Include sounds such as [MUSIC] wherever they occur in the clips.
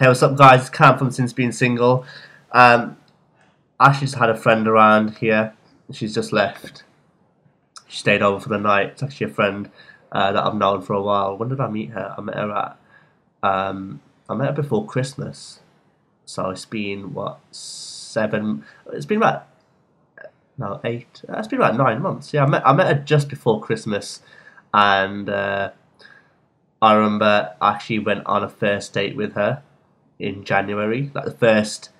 Hey, what's up, guys? It's Cam from Since Being Single. Um, Ashley just had a friend around here. She's just left. She stayed over for the night. It's actually a friend uh, that I've known for a while. When did I meet her? I met her at. Um, I met her before Christmas. So it's been what seven? It's been about no eight. It's been about nine months. Yeah, I met I met her just before Christmas, and uh, I remember I actually went on a first date with her in January, like the first,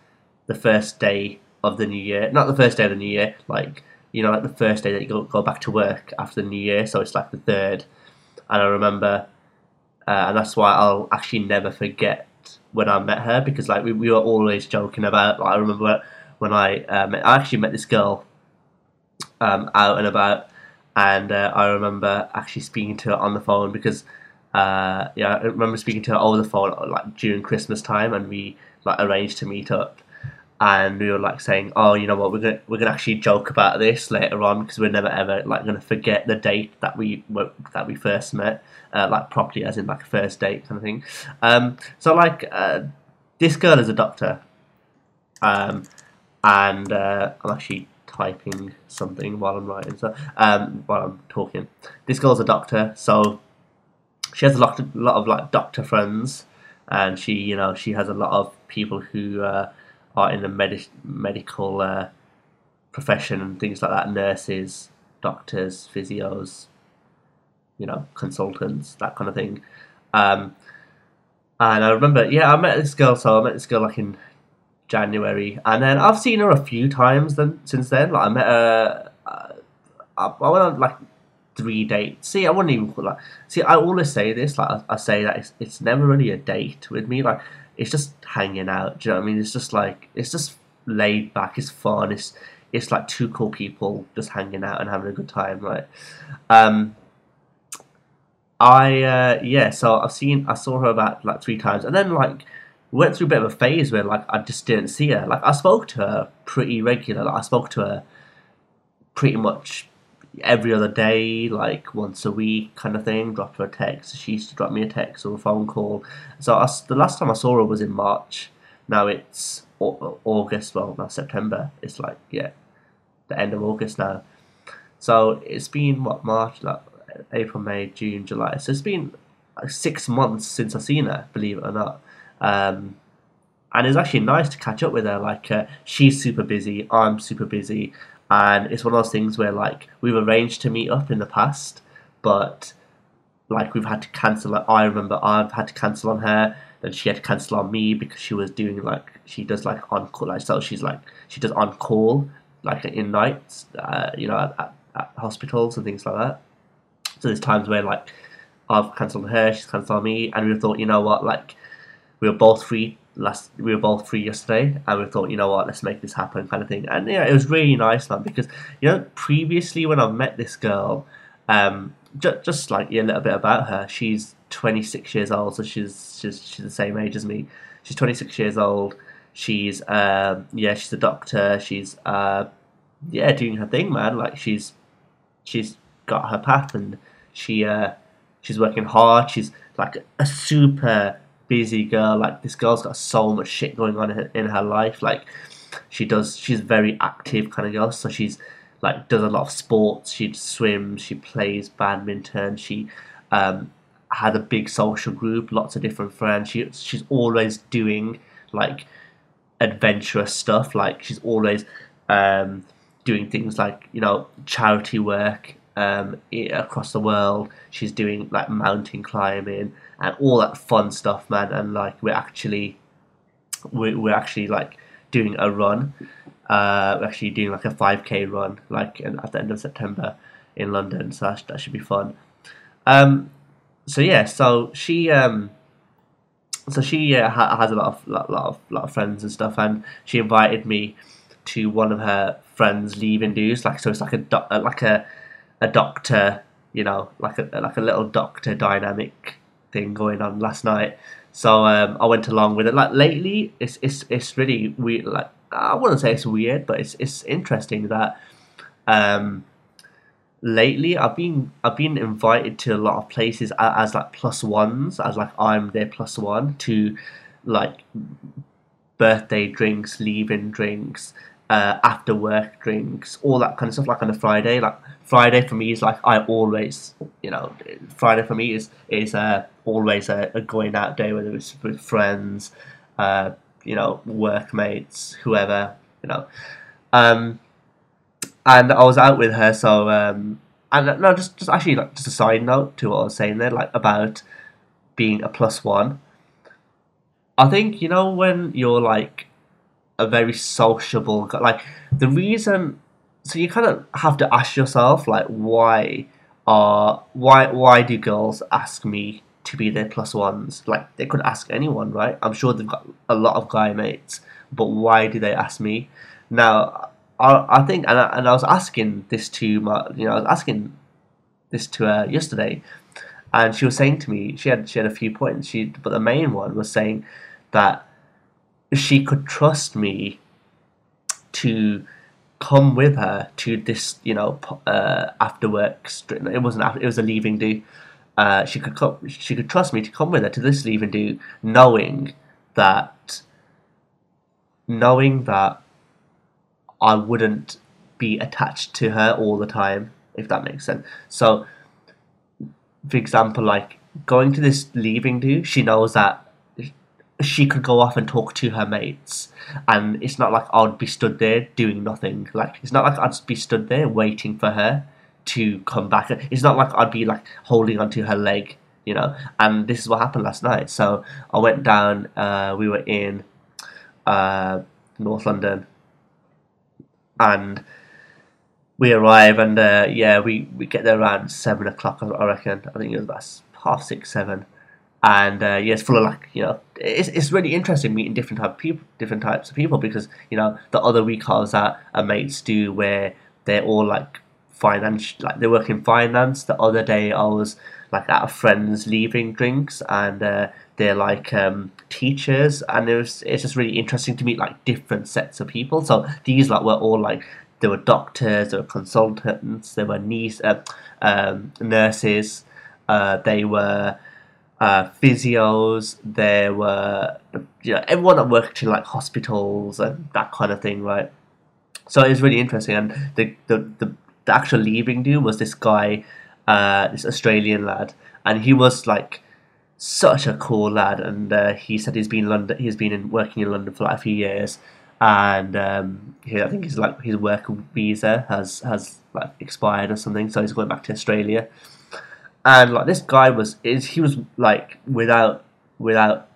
the first day of the new year. Not the first day of the new year, like you know, like the first day that you go, go back to work after the new year. So it's like the third, and I remember, uh, and that's why I'll actually never forget when I met her because like we, we were always joking about. Like, I remember when I um, I actually met this girl um, out and about, and uh, I remember actually speaking to her on the phone because uh, yeah, I remember speaking to her over the phone like during Christmas time, and we like arranged to meet up, and we were like saying, oh, you know what, we're gonna we're gonna actually joke about this later on because we're never ever like gonna forget the date that we were, that we first met, uh, like properly as in like a first date kind of thing. Um, so like uh, this girl is a doctor, um, and uh, I'm actually typing something while I'm writing, so um, while I'm talking. This girl's a doctor, so she has a lot, of, lot of like doctor friends, and she, you know, she has a lot of people who uh, are in the med- medical uh, profession and things like that, nurses, doctors, physios, you know, consultants, that kind of thing. Um, and I remember, yeah, I met this girl. So I met this girl like in January, and then I've seen her a few times then since then. Like I met her. Uh, I, I went on like three dates. See, I wouldn't even call like. See, I always say this. Like I, I say that it's, it's never really a date with me. Like it's just hanging out. Do you know what I mean? It's just like it's just laid back. It's fun. It's it's like two cool people just hanging out and having a good time, right? Um, I uh, yeah. So I've seen I saw her about like three times, and then like went through a bit of a phase where like I just didn't see her. Like I spoke to her pretty regular. Like, I spoke to her pretty much every other day, like once a week, kind of thing. Drop her a text. She used to drop me a text or a phone call. So I, the last time I saw her was in March. Now it's August. Well, now September. It's like yeah, the end of August now. So it's been what March, like April, May, June, July. So it's been six months since I've seen her. Believe it or not. Um, and it's actually nice to catch up with her. Like uh, she's super busy, I'm super busy, and it's one of those things where like we've arranged to meet up in the past, but like we've had to cancel. Like, I remember I've had to cancel on her, then she had to cancel on me because she was doing like she does like on call. Like so, she's like she does on call like in nights, uh, you know, at, at, hospitals and things like that. So there's times where like I've cancelled her, she's cancelled on me, and we thought, you know what, like we were both free last we were both free yesterday and we thought you know what? Let's make this happen kind of thing. And yeah it was really nice man because you know previously when i met this girl um just, just yeah, a little bit about her she's 26 years old so she's she's she's the same age as me. She's 26 years old. She's um yeah she's a doctor. She's uh yeah doing her thing man. Like she's she's got her path and she uh she's working hard. She's like a super busy girl. Like this girl's got so much shit going on in her, in her life. Like she does, she's very active kind of girl. So she's like does a lot of sports. She swims. She plays badminton. She um, had a big social group, lots of different friends. She she's always doing like adventurous stuff. Like she's always um, doing things like you know charity work um, across the world. She's doing like mountain climbing and all that fun stuff, man. And like we're actually we're, we're actually like doing a run. Uh, we're actually doing like a 5k run, like at the end of September in London. So that, that should be fun. Um, so yeah, so she um, so she uh, ha- has a lot of lot, lot of lot of friends and stuff, and she invited me to one of her friends' leaving dues. Like so, it's like a like a a doctor, you know, like a like a little doctor dynamic thing going on last night. So um, I went along with it. Like lately, it's it's it's really weird. Like I wouldn't say it's weird, but it's it's interesting that um, lately I've been I've been invited to a lot of places as, as like plus ones, as like I'm their plus one to like birthday drinks, leaving drinks, uh, after work drinks, all that kind of stuff. Like on a Friday, like Friday for me is like I always, you know, Friday for me is is uh, always a, a going out day, whether it's with friends, uh, you know, workmates, whoever, you know. Um, and I was out with her, so um, and no, just just actually like just a side note to what I was saying there, like about being a plus one. I think you know when you're like a very sociable like the reason. So you kind of have to ask yourself like why are why why do girls ask me to be their plus ones? Like they could ask anyone, right? I'm sure they've got a lot of guy mates, but why do they ask me? Now I, I think, and I, and I was asking this to my, you know, I was asking this to her yesterday, and she was saying to me, she had she had a few points. She, but the main one was saying that she could trust me to come with her to this, you know, uh, after work. It wasn't after, it was a leaving do. Uh, she could come, she could trust me to come with her to this leaving do, knowing that, knowing that I wouldn't be attached to her all the time, if that makes sense. So, for example, like going to this leaving do, she knows that she could go off and talk to her mates, and it's not like I'd be stood there doing nothing. Like it's not like I'd be stood there waiting for her to come back. It's not like I'd be like holding onto her leg, you know. And this is what happened last night. So I went down. Uh, we were in uh, North London and we arrive and uh, yeah, we, we get there around seven o'clock. I reckon. I think it was about half six, seven, and uh, yeah, it's full of like you know, it's, it's really interesting meeting different type of people, different types of people because you know the other week I was at a mates do where they're all like finance, like they work in finance. The other day I was like at a friend's leaving drinks and uh, they're like um, teachers. And it was it's just really interesting to meet like different sets of people. So these like were all like there were doctors there were consultants there were niece, uh, um, nurses uh, they were uh, physios there were you know everyone that worked in like hospitals and that kind of thing right so it was really interesting and the the, the, the actual leaving do was this guy uh, this Australian lad, and he was like such a cool lad. And uh, he said he's been London, he's been in, working in London for like a few years, and um, he, I think his like his work visa has has like expired or something, so he's going back to Australia. And like this guy was is he was like without without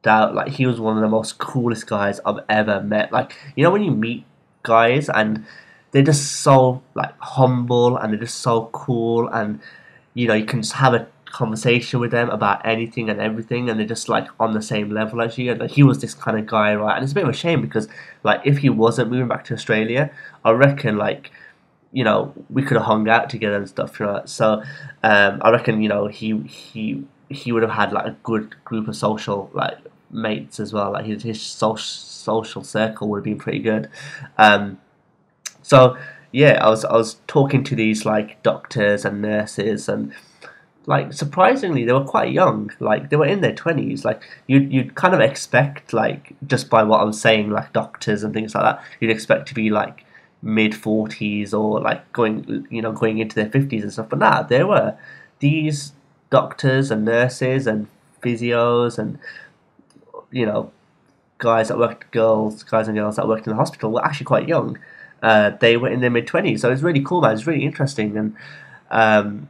doubt like he was one of the most coolest guys I've ever met. Like you know when you meet guys and they're just so like humble and they're just so cool and you know you can just have a conversation with them about anything and everything and they're just like on the same level as you and like, he was this kind of guy right and it's a bit of a shame because like if he wasn't moving back to australia i reckon like you know we could have hung out together and stuff right so um, i reckon you know he he he would have had like a good group of social like mates as well like his, his social social circle would have been pretty good. Um, so yeah, I was I was talking to these like doctors and nurses and like surprisingly they were quite young like they were in their 20s like you'd, you'd kind of expect like just by what i was saying like doctors and things like that you'd expect to be like mid 40s or like going you know going into their 50s and stuff but nah there were these doctors and nurses and physios and you know guys that worked girls guys and girls that worked in the hospital were actually quite young uh, they were in their mid twenties. So it's really cool, man. It's really interesting, and um,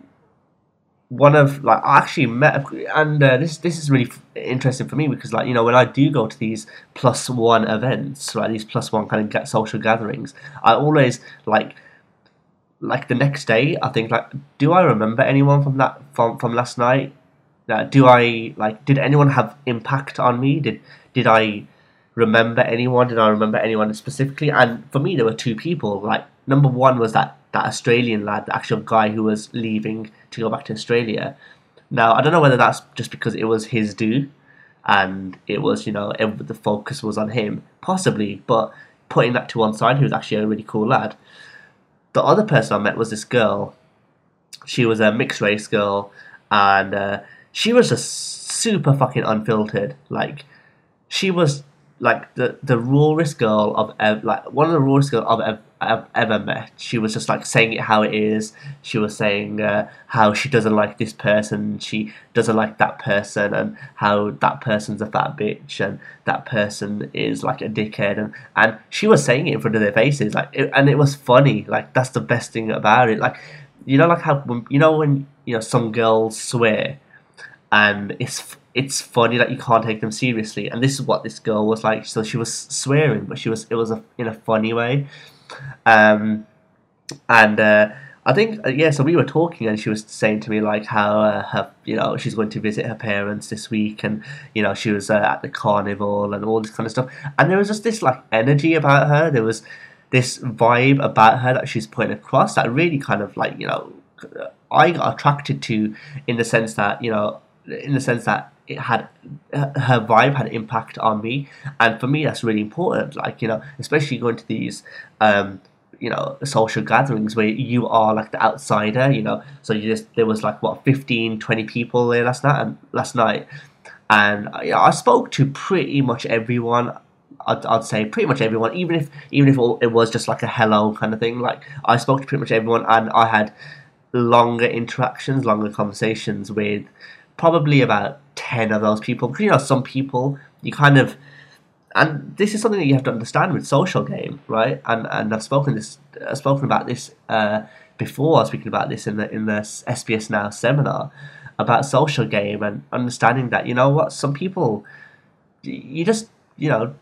one of like I actually met, and uh, this this is really interesting for me because like you know when I do go to these plus one events, right, these plus one kind of social gatherings, I always like like the next day I think like do I remember anyone from that from from last night? Uh, do I like did anyone have impact on me? Did did I remember anyone? Did I remember anyone specifically? And for me, there were two people. Like number one was that that Australian lad, the actual guy who was leaving to go back to Australia. Now I don't know whether that's just because it was his due, and it was you know it, the focus was on him, possibly. But putting that to one side, he was actually a really cool lad. The other person I met was this girl. She was a mixed race girl, and uh, she was just super fucking unfiltered. Like she was like the the rawest girl of ever, like one of the rawest girls I've ever, I've ever met. She was just like saying it how it is. She was saying uh, how she doesn't like this person, she doesn't like that person, and how that person's a fat bitch, and that person is like a dickhead, and and she was saying it in front of their faces, like, it, and it was funny. Like that's the best thing about it. Like, you know, like how you know when you know some girls swear, and it's it's funny that you can't take them seriously. And this is what this girl was like. So she was swearing, but she was it was a, in a funny way. Um, and uh, I think uh, yeah. So we were talking, and she was saying to me like how uh, her you know she's going to visit her parents this week, and you know she was uh, at the carnival and all this kind of stuff. And there was just this like energy about her. There was this vibe about her that she's putting across that really kind of like you know I got attracted to in the sense that you know in the sense that it had her vibe had impact on me. And for me that's really important. Like you know especially going to these um you know social gatherings where you are like the outsider you know. So you just there was like what 15 20 people there last night and last night. And you know, I spoke to pretty much everyone I'd, I'd say pretty much everyone even if even if it was just like a hello kind of thing. Like I spoke to pretty much everyone and I had longer interactions longer conversations with probably about 10 of those people because you know some people you kind of and this is something that you have to understand with social game right? And and i've spoken this i've spoken about this uh, before i was speaking about this in the in the sbs now seminar about social game and understanding that you know what some people you just you know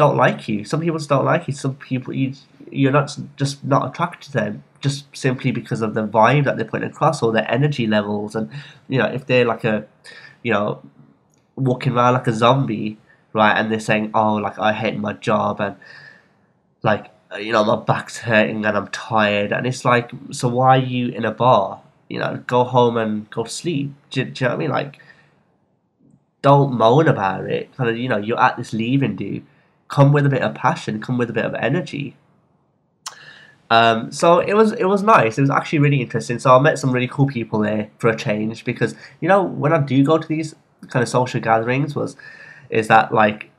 don't like you. Some people just don't like you. Some people you you're not just not attracted to them just simply because of the vibe that they're putting across or their energy levels. And you know if they're like a you know walking around like a zombie right and they're saying oh like i hate my job and like you know my back's hurting and i'm tired and it's like so why are you in a bar? You know go home and go sleep. Do, do you know what i mean? Like don't moan about it. Kind of you know you're at this leaving do come with a bit of passion. Come with a bit of energy um, so it was it was nice. It was actually really interesting. So I met some really cool people there for a change because you know when I do go to these kind of social gatherings was is that like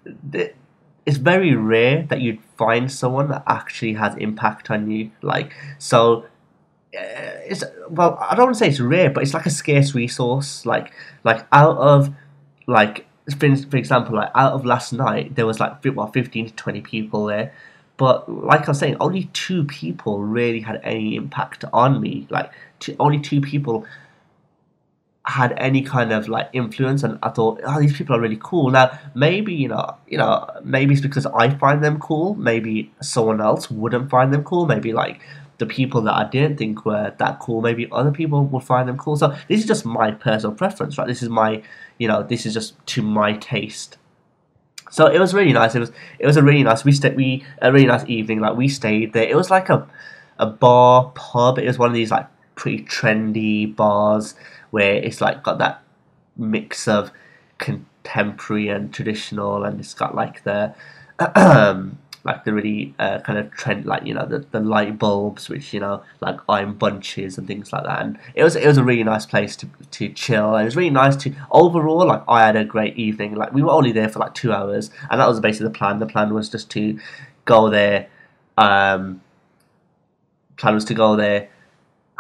it's very rare that you'd find someone that actually has impact on you. Like so uh, it's well I don't want to say it's rare, but it's like a scarce resource. Like like out of like for, for example like out of last night there was like what 15 to 20 people there but like I was saying, only two people really had any impact on me. Like two, only two people had any kind of like influence, and I thought, oh, these people are really cool. Now maybe you know, you know, maybe it's because I find them cool. Maybe someone else wouldn't find them cool. Maybe like the people that I didn't think were that cool, maybe other people would find them cool. So this is just my personal preference, right? This is my, you know, this is just to my taste. So it was really nice. It was it was a really nice we stayed we a really nice evening. Like we stayed there. It was like a a bar pub. It was one of these like pretty trendy bars where it's like got that mix of contemporary and traditional, and it's got like the [CLEARS THROAT] um, like the really uh, kind of trend, like you know the, the light bulbs, which you know like iron bunches and things like that. And it was it was a really nice place to to chill, and it was really nice to overall. Like I had a great evening. Like we were only there for like two hours, and that was basically the plan. The plan was just to go there. Um, plan was to go there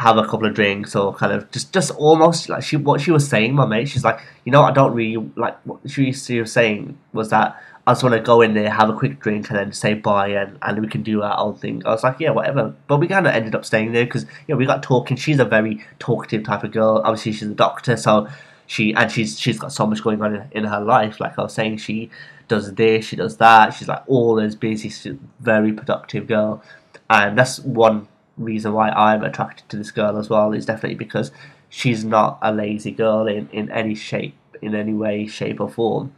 have a couple of drinks or kind of just just almost like she what she was saying my mate she's like you know i don't really like what she, she was saying was that I just want to go in there, have a quick drink, and then say bye, and, and we can do our own thing. I was like, yeah, whatever. But we kind of ended up staying there because you know we got talking. She's a very talkative type of girl. Obviously, she's a doctor, so she and she's she's got so much going on in, in her life. Like I was saying, she does this, she does that. She's like always busy. She's a very productive girl, and that's one reason why I'm attracted to this girl as well. Is definitely because she's not a lazy girl in in any shape, in any way, shape or form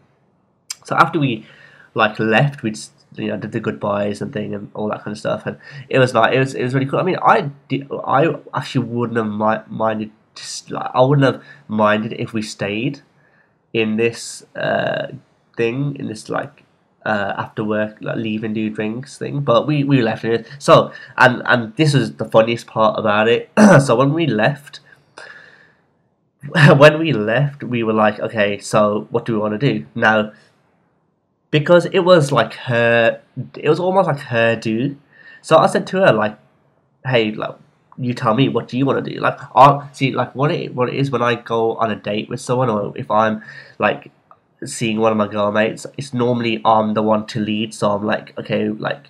so after we like left, we you know did the goodbyes and thing and all that kind of stuff, and it was like it was it was really cool. I mean, I did, I actually wouldn't have minded. Just, like, I wouldn't have minded if we stayed in this uh, thing in this like uh, after work like leave and do drinks thing but we, we left it so and and this was the funniest part about it [CLEARS THROAT] so when we left [LAUGHS] when we left we were like okay so what do we want to do now because it was like her it was almost like her do so i said to her like hey like you tell me what do you want to do? Like i see like what it what it is when i go on a date with someone or if i'm like seeing one of my girl mates it's normally i'm the one to lead. So i'm like okay like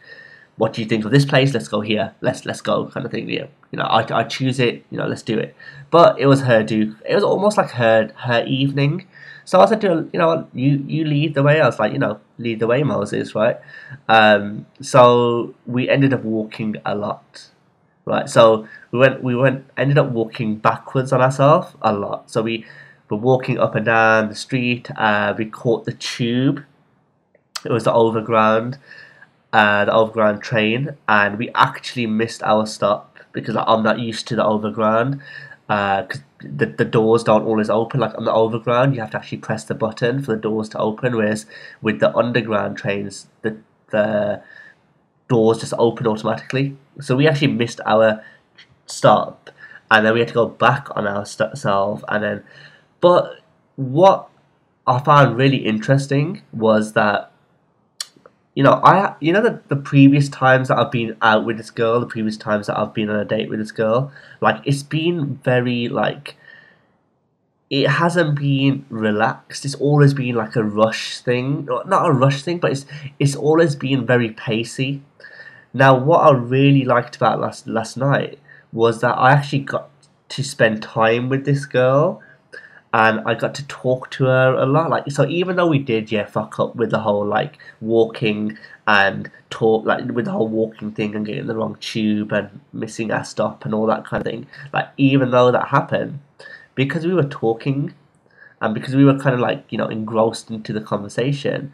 what do you think of this place? Let's go here. Let's let's go kind of thing yeah. You know i, I choose it you know let's do it. But it was her do it was almost like her her evening so I said to her, you know, you you lead the way. I was like, you know, lead the way, Moses, right? Um, so we ended up walking a lot, right? So we went we went ended up walking backwards on ourselves a lot. So we were walking up and down the street. Uh, we caught the tube. It was the overground, uh, the overground train, and we actually missed our stop because I'm not used to the overground uh, the, the doors don't always open like on the overground you have to actually press the button for the doors to open whereas with the underground trains the the doors just open automatically. So we actually missed our stop and then we had to go back on ourselves and then but what I found really interesting was that you know, I you know the the previous times that I've been out with this girl, the previous times that I've been on a date with this girl, like it's been very like it hasn't been relaxed. It's always been like a rush thing, not a rush thing, but it's it's always been very pacey. Now, what I really liked about last last night was that I actually got to spend time with this girl and I got to talk to her a lot. Like so, even though we did, yeah, fuck up with the whole like walking and talk, like with the whole walking thing and getting the wrong tube and missing our stop and all that kind of thing. Like even though that happened, because we were talking, and because we were kind of like you know engrossed into the conversation,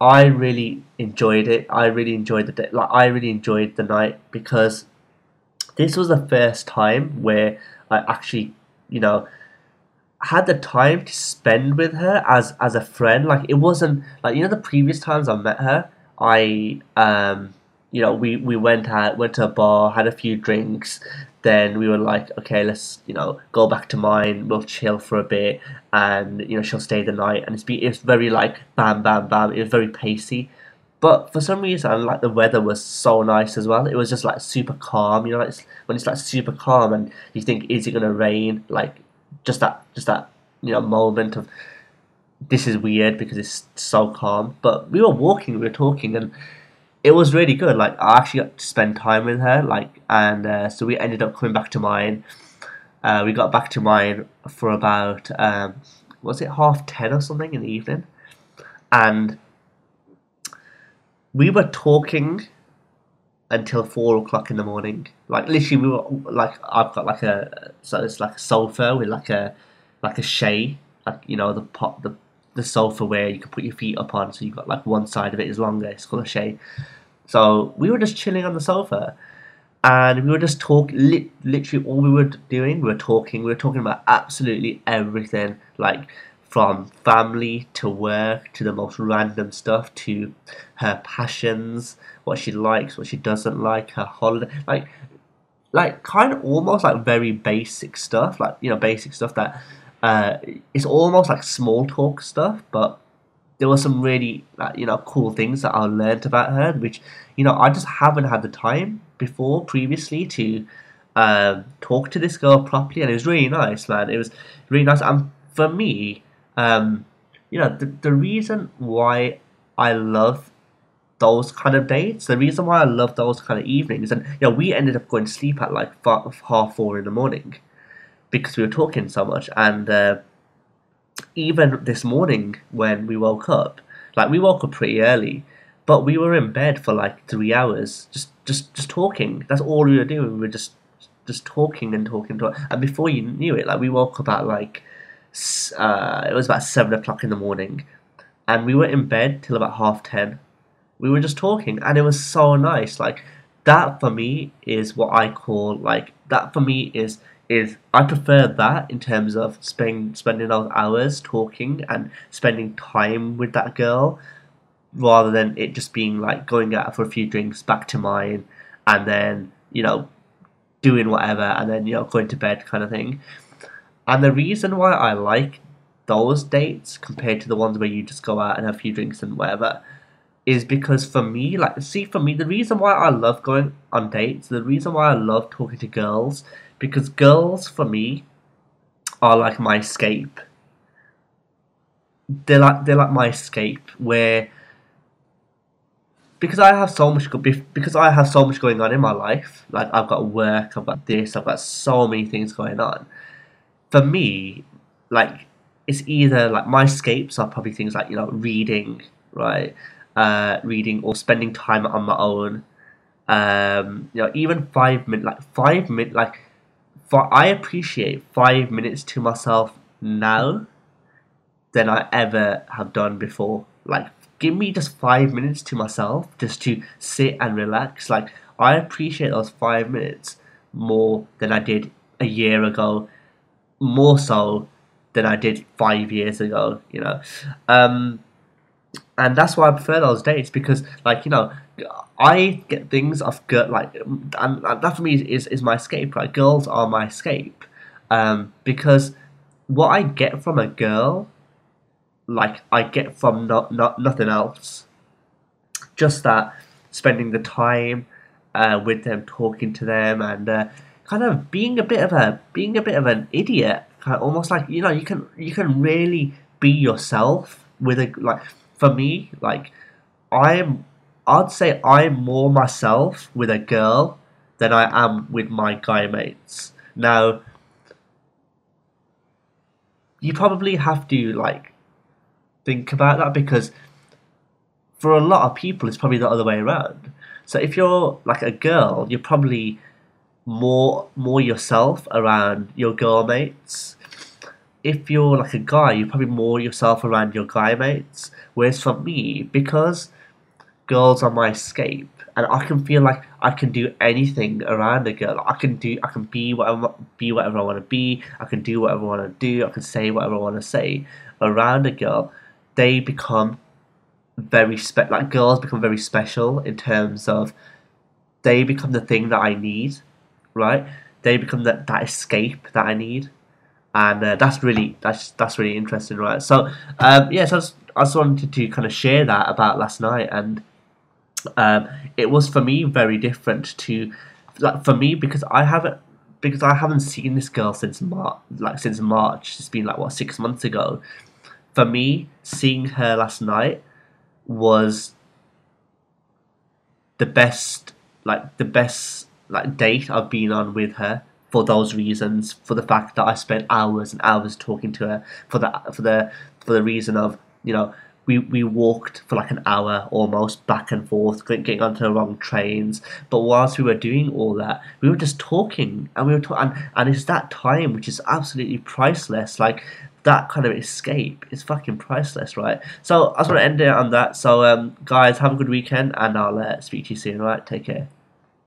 I really enjoyed it. I really enjoyed the day. Like I really enjoyed the night because this was the first time where I actually, you know had the time to spend with her as as a friend. Like it wasn't like you know the previous times I met her, I um you know we we went out went to a bar, had a few drinks, then we were like, okay, let's you know go back to mine. We'll chill for a bit, and you know she'll stay the night. And it's be it's very like bam bam bam. It was very pacey. But for some reason, like the weather was so nice as well. It was just like super calm. You know, like, when it's like super calm, and you think, is it gonna rain? Like just that just that you know moment of this is weird because it's so calm. But we were walking, we were talking, and it was really good. Like I actually got to spend time with her, like, and uh, so we ended up coming back to mine. Uh, we got back to mine for about um, was it half ten or something in the evening, and we were talking until four o'clock in the morning. Like literally, we were like I've got like a so it's like a sofa with like a like a shay, like you know the pot the the sofa where you can put your feet up on. So you've got like one side of it is longer. It's called a shay. So we were just chilling on the sofa, and we were just talking. Li- literally, all we were doing, we were talking. We were talking about absolutely everything, like from family to work to the most random stuff to her passions, what she likes, what she doesn't like, her holiday, like like kind of almost like very basic stuff, like you know basic stuff that uh, it's almost like small talk stuff, but there were some really like, you know cool things that I learned about her, which you know I just haven't had the time before previously to um, talk to this girl properly, and it was really nice, man. It was really nice, and for me, um, you know, the, the reason why I love those kind of dates, the reason why I love those kind of evenings, and you know, we ended up going to sleep at like half four in the morning because we were talking so much, and uh, even this morning when we woke up, like we woke up pretty early, but we were in bed for like three hours, just just just talking. That's all we were doing. We were just just talking and talking, talking. and before you knew it, like we woke up at like uh, it was about seven o'clock in the morning, and we were in bed till about half ten. We were just talking, and it was so nice. Like that for me is what I call like that for me is is I prefer that in terms of spending spending those hours talking and spending time with that girl rather than it just being like going out for a few drinks back to mine and then you know doing whatever and then you know going to bed kind of thing and the reason why I like those dates compared to the ones where you just go out and have a few drinks and whatever is because for me, like, see, for me, the reason why I love going on dates, the reason why I love talking to girls, because girls for me are like my escape. They're like they're like my escape where because I have so much because I have so much going on in my life. Like I've got work, I've got this, I've got so many things going on. For me, like it's either like my escapes are probably things like you know reading, right, uh, reading or spending time on my own. Um, you know, even five minutes, like five minutes, like for I appreciate five minutes to myself now than I ever have done before. Like give me just five minutes to myself just to sit and relax. Like I appreciate those five minutes more than I did a year ago, more so than I did five years ago. You know, um, and that's why I prefer those dates because, like you know, I get things off gut like, and, and that for me is is my escape. Right, girls are my escape, um, because what I get from a girl like I get from not, not nothing else. Just that spending the time uh, with them, talking to them, and uh, kind of being a bit of a being a bit of an idiot, kind of almost like you know you can you can really be yourself with a like for me like I'm I'd say I'm more myself with a girl than I am with my guy mates. Now you probably have to like think about that because for a lot of people, it's probably the other way around. So if you're like a girl, you're probably more more yourself around your girl mates. If you're like a guy, you're probably more yourself around your guy mates. Whereas for me, because girls are my escape, and I can feel like I can do anything around a girl. I can do, I can be whatever, be whatever I want to be. I can do whatever I want to do. I can say whatever I want to say around a girl they become very spe- like girls become very special in terms of they become the thing that I need, right? They become that that escape that I need, and uh, that's really that's that's really interesting, right? So um, yeah, so I just, I just wanted to kind of share that about last night, and um, it was for me very different to like for me because I haven't because I haven't seen this girl since March, like since March. It's been like what six months ago, for me, seeing her last night was the best, like the best, like date I've been on with her for those reasons. For the fact that I spent hours and hours talking to her. For the for the for the reason of you know we, we walked for like an hour almost back and forth, getting onto the wrong trains. But whilst we were doing all that, we were just talking, and we were talking, and, and it's that time which is absolutely priceless. Like that kind of escape is fucking priceless, right? So I just want to end it on that. So, um, guys, have a good weekend, and I'll uh, speak to you soon. Right, take care.